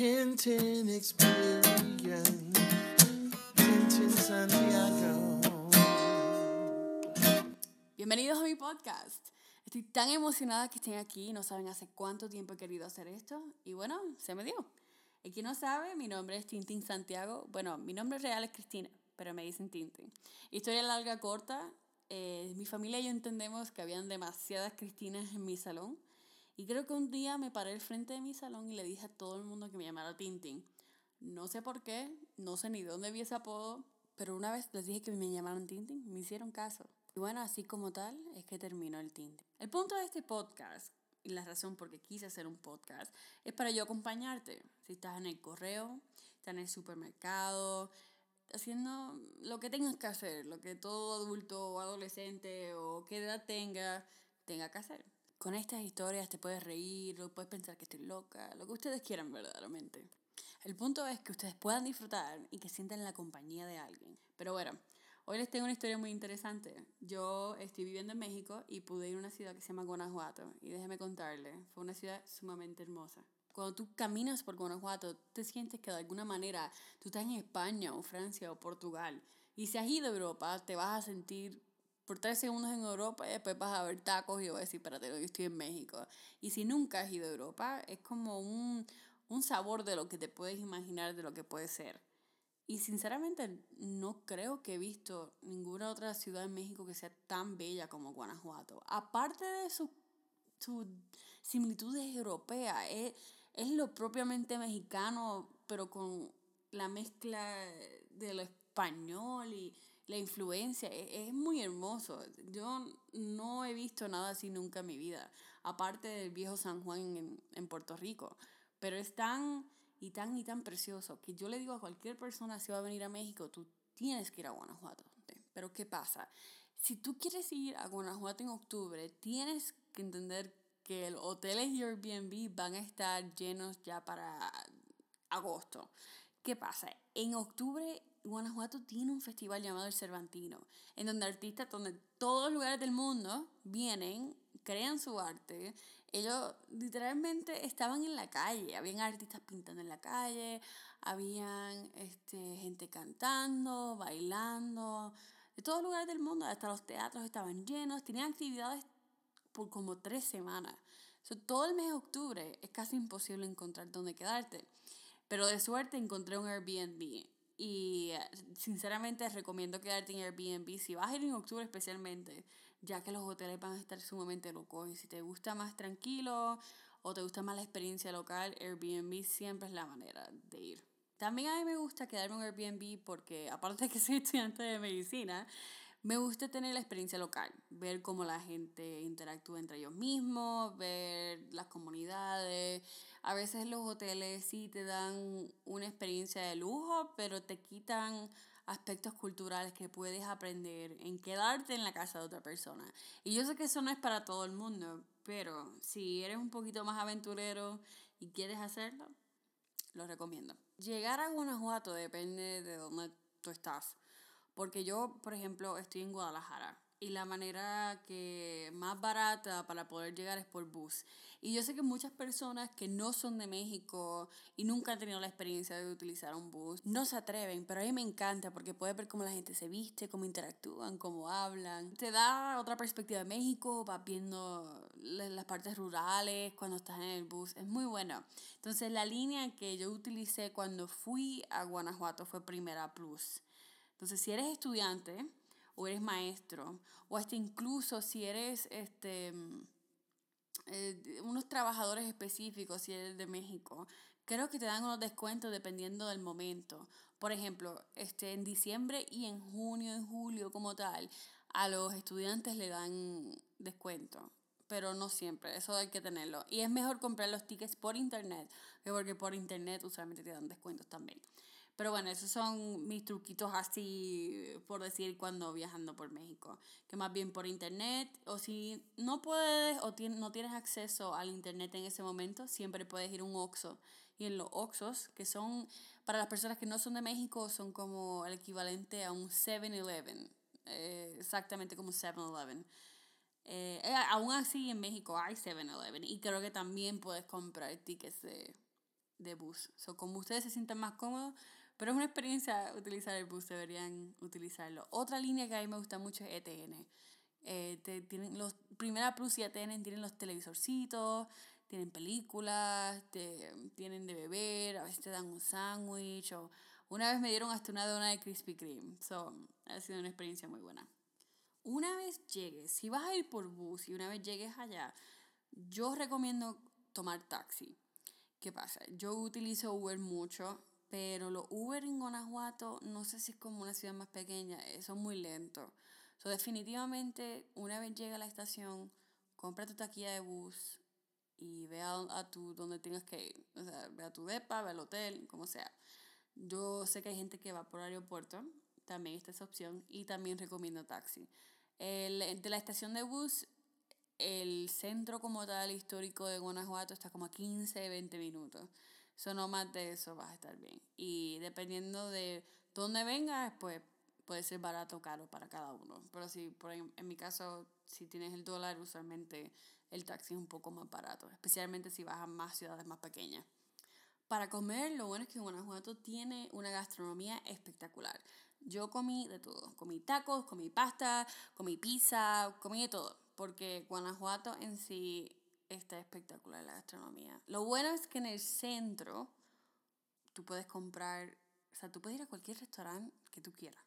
Tintin Experience, Tintin Santiago. Bienvenidos a mi podcast. Estoy tan emocionada que estén aquí. No saben hace cuánto tiempo he querido hacer esto. Y bueno, se me dio. Y quien no sabe, mi nombre es Tintin Santiago. Bueno, mi nombre real es Cristina, pero me dicen Tintin. Historia larga, corta. eh, mi familia y yo entendemos que habían demasiadas Cristinas en mi salón. Y creo que un día me paré al frente de mi salón y le dije a todo el mundo que me llamara Tintin. No sé por qué, no sé ni dónde vi ese apodo, pero una vez les dije que me llamaron Tintin, me hicieron caso. Y bueno, así como tal, es que terminó el Tintin. El punto de este podcast, y la razón por qué quise hacer un podcast, es para yo acompañarte. Si estás en el correo, estás en el supermercado, haciendo lo que tengas que hacer, lo que todo adulto o adolescente o qué edad tenga, tenga que hacer. Con estas historias te puedes reír, o puedes pensar que estoy loca, lo que ustedes quieran verdaderamente. El punto es que ustedes puedan disfrutar y que sientan la compañía de alguien. Pero bueno, hoy les tengo una historia muy interesante. Yo estoy viviendo en México y pude ir a una ciudad que se llama Guanajuato. Y déjeme contarle, fue una ciudad sumamente hermosa. Cuando tú caminas por Guanajuato, te sientes que de alguna manera tú estás en España o Francia o Portugal. Y si has ido a Europa, te vas a sentir por tres segundos en Europa y después vas a ver tacos y vas a decir, espérate, yo estoy en México. Y si nunca has ido a Europa, es como un, un sabor de lo que te puedes imaginar de lo que puede ser. Y sinceramente no creo que he visto ninguna otra ciudad en México que sea tan bella como Guanajuato. Aparte de sus su similitudes europeas, es, es lo propiamente mexicano, pero con la mezcla de lo español y la influencia. Es, es muy hermoso. Yo no he visto nada así nunca en mi vida, aparte del viejo San Juan en, en Puerto Rico. Pero es tan y tan y tan precioso que yo le digo a cualquier persona si va a venir a México, tú tienes que ir a Guanajuato. Pero ¿qué pasa? Si tú quieres ir a Guanajuato en octubre, tienes que entender que los hoteles y Airbnb van a estar llenos ya para agosto. ¿Qué pasa? En octubre Guanajuato tiene un festival llamado el Cervantino, en donde artistas de todos los lugares del mundo vienen, crean su arte. Ellos literalmente estaban en la calle, habían artistas pintando en la calle, habían este, gente cantando, bailando, de todos los lugares del mundo, hasta los teatros estaban llenos, tenían actividades por como tres semanas. So, todo el mes de octubre es casi imposible encontrar dónde quedarte. Pero de suerte encontré un Airbnb. Y sinceramente recomiendo quedarte en Airbnb si vas a ir en octubre especialmente, ya que los hoteles van a estar sumamente locos. Y si te gusta más tranquilo o te gusta más la experiencia local, Airbnb siempre es la manera de ir. También a mí me gusta quedarme en Airbnb porque aparte de que soy estudiante de medicina, me gusta tener la experiencia local, ver cómo la gente interactúa entre ellos mismos, ver las comunidades. A veces los hoteles sí te dan una experiencia de lujo, pero te quitan aspectos culturales que puedes aprender en quedarte en la casa de otra persona. Y yo sé que eso no es para todo el mundo, pero si eres un poquito más aventurero y quieres hacerlo, lo recomiendo. Llegar a Guanajuato depende de dónde tú estás. Porque yo, por ejemplo, estoy en Guadalajara y la manera que más barata para poder llegar es por bus. Y yo sé que muchas personas que no son de México y nunca han tenido la experiencia de utilizar un bus, no se atreven, pero a mí me encanta porque puedes ver cómo la gente se viste, cómo interactúan, cómo hablan. Te da otra perspectiva de México, vas viendo las partes rurales cuando estás en el bus, es muy bueno. Entonces la línea que yo utilicé cuando fui a Guanajuato fue Primera Plus. Entonces, si eres estudiante o eres maestro, o hasta incluso si eres este, eh, unos trabajadores específicos, si eres de México, creo que te dan unos descuentos dependiendo del momento. Por ejemplo, este, en diciembre y en junio, en julio como tal, a los estudiantes le dan descuento pero no siempre, eso hay que tenerlo. Y es mejor comprar los tickets por internet, porque por internet usualmente te dan descuentos también. Pero bueno, esos son mis truquitos así, por decir, cuando viajando por México. Que más bien por internet, o si no puedes o no tienes acceso al internet en ese momento, siempre puedes ir a un Oxxo. Y en los Oxxos, que son Para las personas que no son de México, son como el equivalente a un 7-Eleven. Eh, exactamente como 7-Eleven. Eh, eh, aún así, en México hay 7-Eleven. Y creo que también puedes comprar tickets de, de bus. So, como ustedes se sientan más cómodos, pero es una experiencia utilizar el bus, deberían utilizarlo. Otra línea que a mí me gusta mucho es ETN. Eh, te, tienen los, Primera Plus y ETN tienen los televisorcitos, tienen películas, te, tienen de beber, a veces te dan un sándwich o una vez me dieron hasta una dona de Krispy Kreme. So, ha sido una experiencia muy buena. Una vez llegues, si vas a ir por bus y una vez llegues allá, yo recomiendo tomar taxi. ¿Qué pasa? Yo utilizo Uber mucho, pero los Uber en Guanajuato, no sé si es como una ciudad más pequeña, eh, son muy lentos. So, definitivamente, una vez llega a la estación, compra tu taquilla de bus y ve a, a tu, donde tengas que ir. O sea, ve a tu depa, ve al hotel, como sea. Yo sé que hay gente que va por aeropuerto, también está esa opción, y también recomiendo taxi. El, de la estación de bus, el centro como tal histórico de Guanajuato está como a 15, 20 minutos. Eso no más de eso vas a estar bien. Y dependiendo de dónde vengas, pues puede ser barato o caro para cada uno. Pero si, por en mi caso, si tienes el dólar, usualmente el taxi es un poco más barato, especialmente si vas a más ciudades más pequeñas. Para comer, lo bueno es que Guanajuato tiene una gastronomía espectacular. Yo comí de todo. Comí tacos, comí pasta, comí pizza, comí de todo. Porque Guanajuato en sí está espectacular la gastronomía. Lo bueno es que en el centro tú puedes comprar, o sea, tú puedes ir a cualquier restaurante que tú quieras.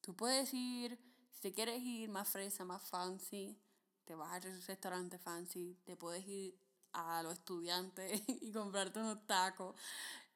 Tú puedes ir, si te quieres ir más fresa, más fancy, te vas al restaurante fancy, te puedes ir a los estudiantes y comprarte unos tacos,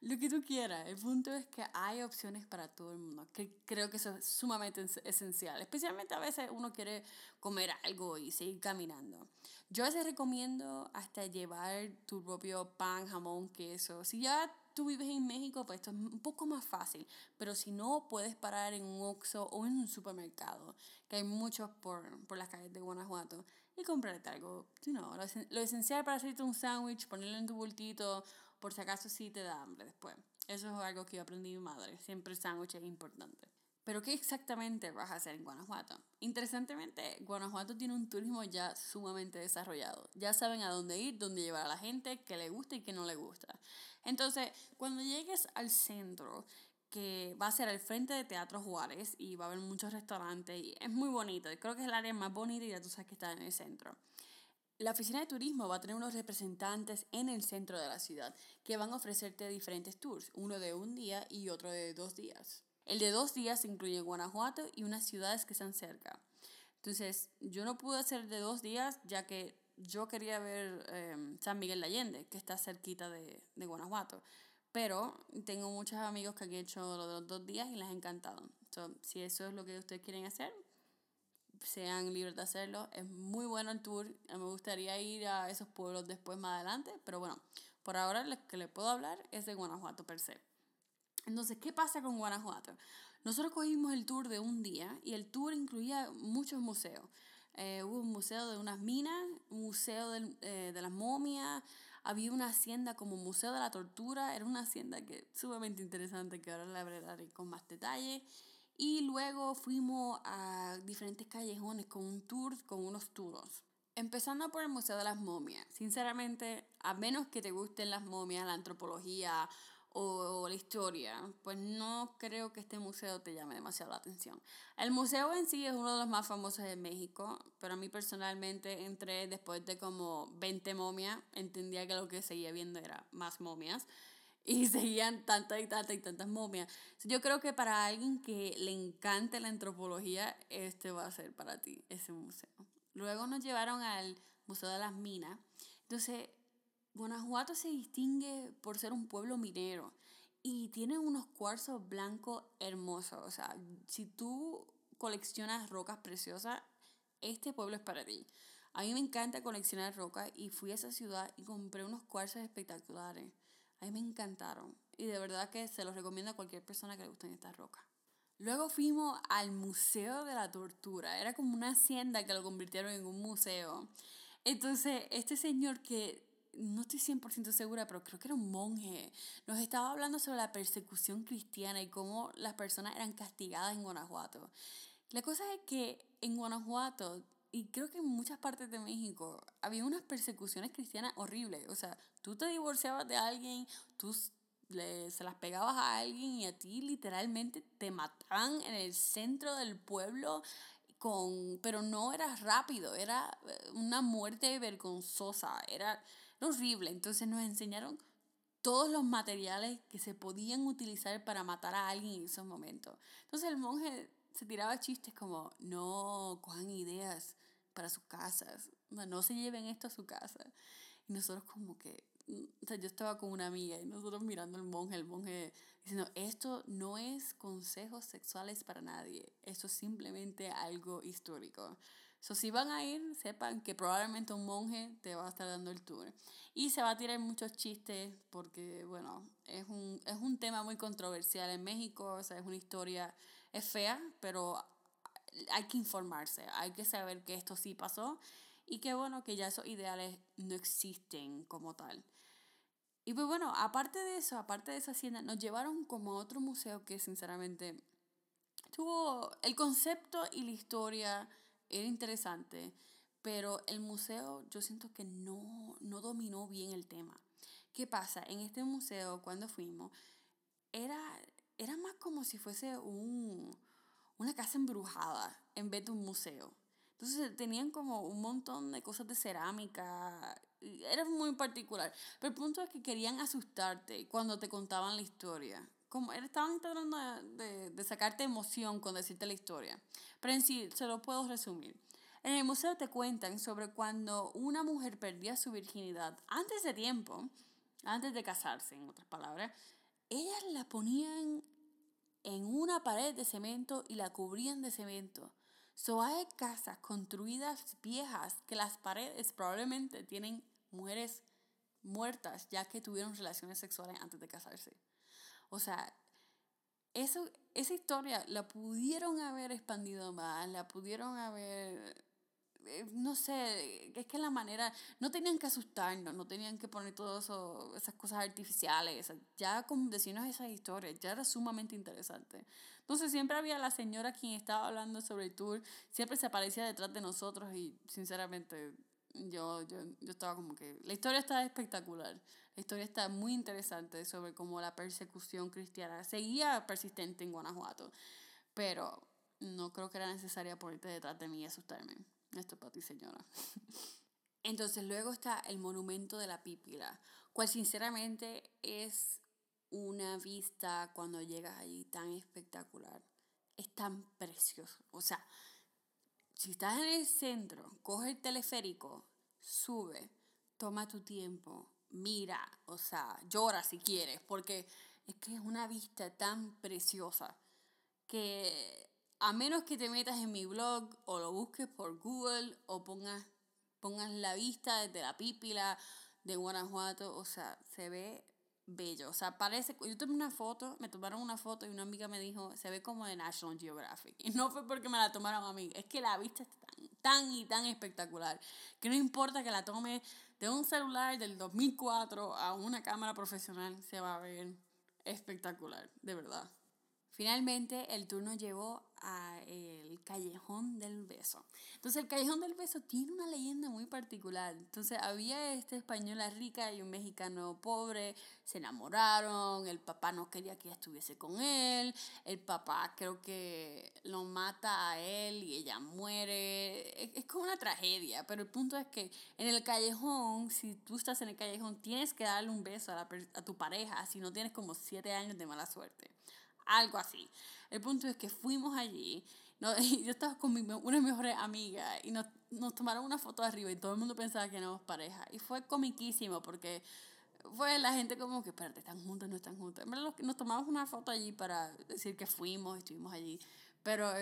lo que tú quieras. El punto es que hay opciones para todo el mundo, que creo que eso es sumamente esencial, especialmente a veces uno quiere comer algo y seguir caminando. Yo a veces recomiendo hasta llevar tu propio pan, jamón, queso. Si ya tú vives en México, pues esto es un poco más fácil. Pero si no, puedes parar en un Oxxo o en un supermercado, que hay muchos por, por las calles de Guanajuato, y comprarte algo, you know, lo, lo esencial para hacerte un sándwich, ponerlo en tu bultito, por si acaso sí te da hambre después. Eso es algo que yo aprendí de mi madre. Siempre el sándwich es importante. Pero ¿qué exactamente vas a hacer en Guanajuato? Interesantemente, Guanajuato tiene un turismo ya sumamente desarrollado. Ya saben a dónde ir, dónde llevar a la gente, qué le gusta y qué no le gusta. Entonces, cuando llegues al centro, que va a ser al frente de Teatro Juárez y va a haber muchos restaurantes y es muy bonito. Creo que es el área más bonita y ya tú sabes que está en el centro. La oficina de turismo va a tener unos representantes en el centro de la ciudad que van a ofrecerte diferentes tours, uno de un día y otro de dos días. El de dos días incluye Guanajuato y unas ciudades que están cerca. Entonces, yo no pude hacer de dos días ya que yo quería ver em, San Miguel de Allende, que está cerquita de, de, Guanajuato. Pero tengo muchos amigos que han hecho los dos días y les ha encantado. si eso es lo que ustedes quieren hacer, sean libres de hacerlo. Es muy bueno el tour. Me gustaría ir a esos pueblos después, más adelante. Pero bueno, por ahora lo que les puedo hablar es de Guanajuato per se. Entonces, ¿qué pasa con Guanajuato? Nosotros cogimos el tour de un día y el tour incluía muchos museos. Eh, hubo un museo de unas minas, un museo de, eh, de las momias, había una hacienda como Museo de la Tortura, era una hacienda que sumamente interesante que ahora la hablaré con más detalle. Y luego fuimos a diferentes callejones con un tour, con unos turos. Empezando por el Museo de las Momias. Sinceramente, a menos que te gusten las momias, la antropología o, la historia, pues no creo que este museo te llame demasiado la atención. El museo en sí es uno de los más famosos de México, pero a mí personalmente entré después de como 20 momias, entendía que lo que seguía viendo era más momias y seguían tantas y tantas y tantas momias. Yo creo que para alguien que le encante la antropología, este va a ser para ti, ese museo. Luego nos llevaron al Museo de las Minas. Entonces, Guanajuato se distingue por ser un pueblo minero y tiene unos cuarzos blancos hermosos. O sea, si tú coleccionas rocas preciosas, este pueblo es para ti. A mí me encanta coleccionar rocas y fui a esa ciudad y compré unos cuarzos espectaculares. A mí me encantaron y de verdad que se los recomiendo a cualquier persona que le gusten estas rocas. Luego fuimos al Museo de la Tortura. Era como una hacienda que lo convirtieron en un museo. Entonces, este señor que no estoy 100% segura, pero creo que era un monje, nos estaba hablando sobre la persecución cristiana y cómo las personas eran castigadas en Guanajuato. La cosa es que en Guanajuato, y creo que en muchas partes de México, había unas persecuciones cristianas horribles. O sea, tú te divorciabas de alguien, tú le, se las pegabas a alguien y a ti literalmente te mataban en el centro del pueblo con pero no era rápido, era eh, una muerte vergonzosa, era horrible. Entonces nos enseñaron todos los materiales que se podían utilizar para matar a alguien en esos momentos. Entonces el monje se tiraba chistes como, no cojan ideas para sus casas, no se lleven esto a su casa. Y nosotros como que, o sea, yo estaba con una amiga y nosotros mirando al monje, el monje diciendo, esto no es consejos sexuales para nadie, esto es simplemente algo histórico. So, si van a ir, sepan que probablemente un monje te va a estar dando el tour. Y se va a tirar muchos chistes porque, bueno, es un, es un tema muy controversial en México, o sea, es una historia, es fea, pero hay que informarse, hay que saber que esto sí pasó y que, bueno, que ya esos ideales no existen como tal. Y pues bueno, aparte de eso, aparte de esa hacienda, nos llevaron como a otro museo que sinceramente tuvo el concepto y la historia era interesante, pero el museo yo siento que no, no dominó bien el tema. ¿Qué pasa? En este museo, cuando fuimos, era, era más como si fuese un, una casa embrujada en vez de un museo. Entonces tenían como un montón de cosas de cerámica era muy particular. Pero el punto es que querían asustarte cuando te contaban la historia. Como estaban tratando de, de, sacarte emoción con decirte la historia. Pero en sí, se lo puedo resumir. En el museo te cuentan sobre cuando una mujer perdía su virginidad antes de tiempo, antes de casarse, en otras palabras, ellas la ponían en una pared de cemento y la cubrían de cemento. So hay casas construidas viejas que las paredes probablemente tienen mujeres muertas ya que tuvieron relaciones sexuales antes de casarse. O sea, eso, esa historia la pudieron haber expandido más, la pudieron haber eh, no sé, es que la manera, no tenían que asustarnos, no tenían que poner todas esas cosas artificiales, ya con decirnos esas historias, ya era sumamente interesante. Entonces siempre había la señora quien estaba hablando sobre el tour, siempre se aparecía detrás de nosotros y sinceramente yo, yo, yo estaba como que, la historia está espectacular, la historia está muy interesante sobre cómo la persecución cristiana seguía persistente en Guanajuato, pero no creo que era necesaria ponerte detrás de mí y asustarme. Esto es para ti, señora. Entonces luego está el monumento de la pípila, cual sinceramente es una vista cuando llegas allí tan espectacular. Es tan precioso. O sea, si estás en el centro, coge el teleférico, sube, toma tu tiempo, mira, o sea, llora si quieres, porque es que es una vista tan preciosa que a menos que te metas en mi blog o lo busques por Google o pongas, pongas la vista desde la pípila de Guanajuato, o sea, se ve bello. O sea, parece, yo tomé una foto, me tomaron una foto y una amiga me dijo, se ve como de National Geographic. Y no fue porque me la tomaron a mí, es que la vista es tan, tan y tan espectacular, que no importa que la tome de un celular del 2004 a una cámara profesional, se va a ver espectacular, de verdad. Finalmente el turno llevó a el Callejón del Beso. Entonces el Callejón del Beso tiene una leyenda muy particular. Entonces había esta española rica y un mexicano pobre, se enamoraron, el papá no quería que ella estuviese con él, el papá creo que lo mata a él y ella muere. Es, como una tragedia, pero el punto es que en el callejón, si tú estás en el callejón, tienes que darle un beso a, a tu pareja, si no tienes como siete años de mala suerte algo así. El punto es que fuimos allí, no, yo estaba con mi, una de mis mejores amigas y nos, nos tomaron una foto de arriba y todo el mundo pensaba que éramos pareja. Y fue comiquísimo porque fue la gente como que, espérate, están juntos, no están juntos. Nos tomamos una foto allí para decir que fuimos, estuvimos allí. Pero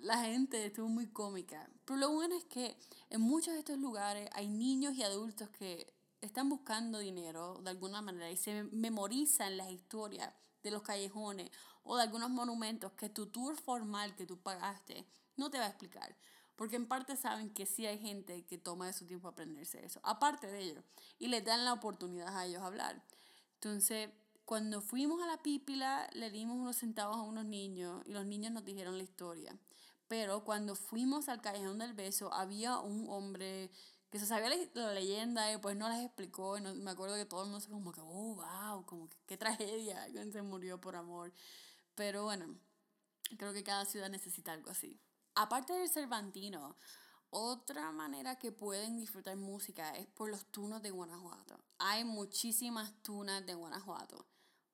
la gente estuvo muy cómica. Pero lo bueno es que en muchos de estos lugares hay niños y adultos que están buscando dinero de alguna manera y se memorizan las historias de los callejones o de algunos monumentos que tu tour formal que tú pagaste no te va a explicar. Porque en parte saben que sí hay gente que toma de su tiempo aprenderse eso, aparte de ello, y les dan la oportunidad a ellos hablar. Entonces, cuando fuimos a la pípila, le dimos unos centavos a unos niños y los niños nos dijeron la historia. Pero cuando fuimos al Callejón del Beso, había un hombre que se sabía la, leyenda y pues no les explicó. Y no, me acuerdo que todo el mundo se como que, oh, wow, como que qué tragedia, que se murió por amor. Pero bueno, creo que cada ciudad necesita algo así. Aparte del Cervantino, otra manera que pueden disfrutar música es por los tunos de Guanajuato. Hay muchísimas tunas de Guanajuato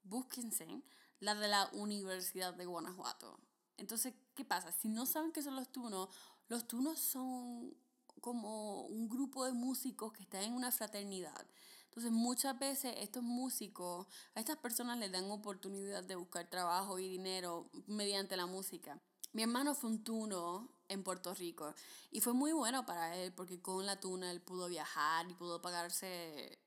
búsquense la de la Universidad de Guanajuato. Entonces, ¿qué pasa? Si no saben qué son los tunos, los tunos son como un grupo de músicos que están en una fraternidad. Entonces, muchas veces estos músicos, a estas personas les dan oportunidad de buscar trabajo y dinero mediante la música. Mi hermano fue un tuno en Puerto Rico y fue muy bueno para él porque con la tuna él pudo viajar y pudo pagarse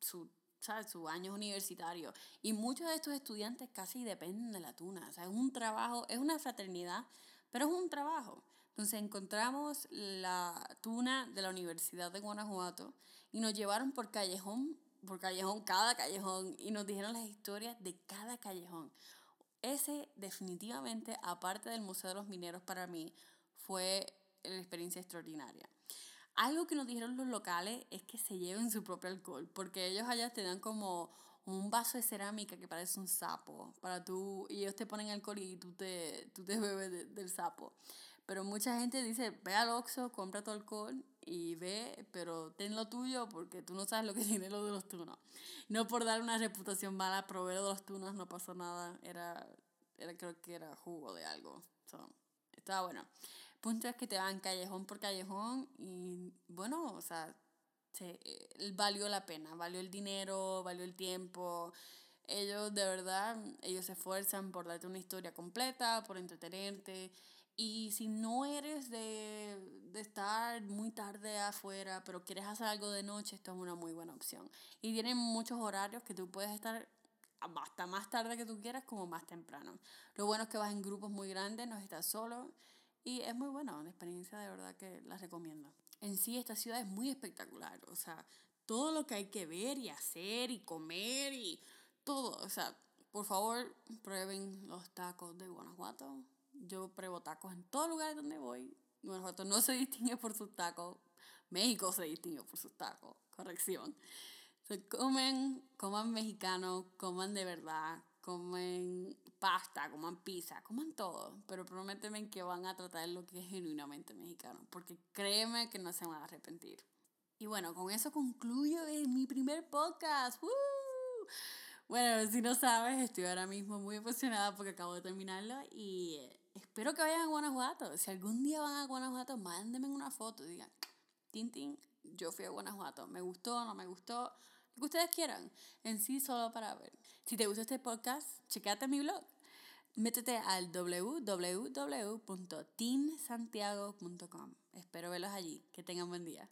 su ¿sabes? su año universitario. Y muchos de estos estudiantes casi dependen de la tuna. O sea, es un trabajo, es una fraternidad, pero es un trabajo. Entonces encontramos la tuna de la Universidad de Guanajuato y nos llevaron por callejón, por callejón, cada callejón, y nos dijeron las historias de cada callejón. Ese definitivamente, aparte del Museo de los Mineros para mí, fue la experiencia extraordinaria. Algo que nos dijeron los locales es que se lleven su propio alcohol, porque ellos allá te dan como un vaso de cerámica que parece un sapo, para tú, y ellos te ponen alcohol y tú te, tú te bebes del sapo. Pero mucha gente dice, ve al Oxxo, compra tu alcohol y ve, pero ten lo tuyo porque tú no sabes lo que tiene lo de los tunos. No por dar una reputación mala, probé de los tunos, no pasó nada, era, era creo que era jugo de algo. So, estaba bueno punto es que te van callejón por callejón y bueno, o sea, se, eh, valió la pena, valió el dinero, valió el tiempo. Ellos de verdad, ellos se esfuerzan por darte una historia completa, por entretenerte. Y si no eres de, de, estar muy tarde afuera, pero quieres hacer algo de noche, esto es una muy buena opción. Y tienen muchos horarios que tú puedes estar hasta más tarde que tú quieras como más temprano. Lo bueno es que vas en grupos muy grandes, no estás solo y es muy buena, una experiencia de verdad que la recomiendo. En sí, esta ciudad es muy espectacular, o sea, todo lo que hay que ver y hacer y comer y todo, o sea, por favor, prueben los tacos de Guanajuato. Yo pruebo tacos en todo lugar donde voy. Guanajuato no se distingue por sus tacos. México se distingue por sus tacos. Corrección. Se comen, coman mexicano, coman de verdad, comen pasta, coman pizza, coman todo, pero prométeme que van a tratar lo que es genuinamente mexicano, porque créeme que no se van a arrepentir. Y bueno, con eso concluyo mi primer podcast. Bueno, si no sabes, estoy ahora mismo muy emocionada porque acabo de terminarlo y espero que vayan a Guanajuato. Si algún día van a Guanajuato, mándenme una foto digan, Tintín, yo fui a Guanajuato, me gustó, no me gustó, lo que ustedes quieran, en sí solo para ver. Si te gusta este podcast, checate mi blog. Métete al www.teamsantiago.com. Espero verlos allí. Que tengan buen día.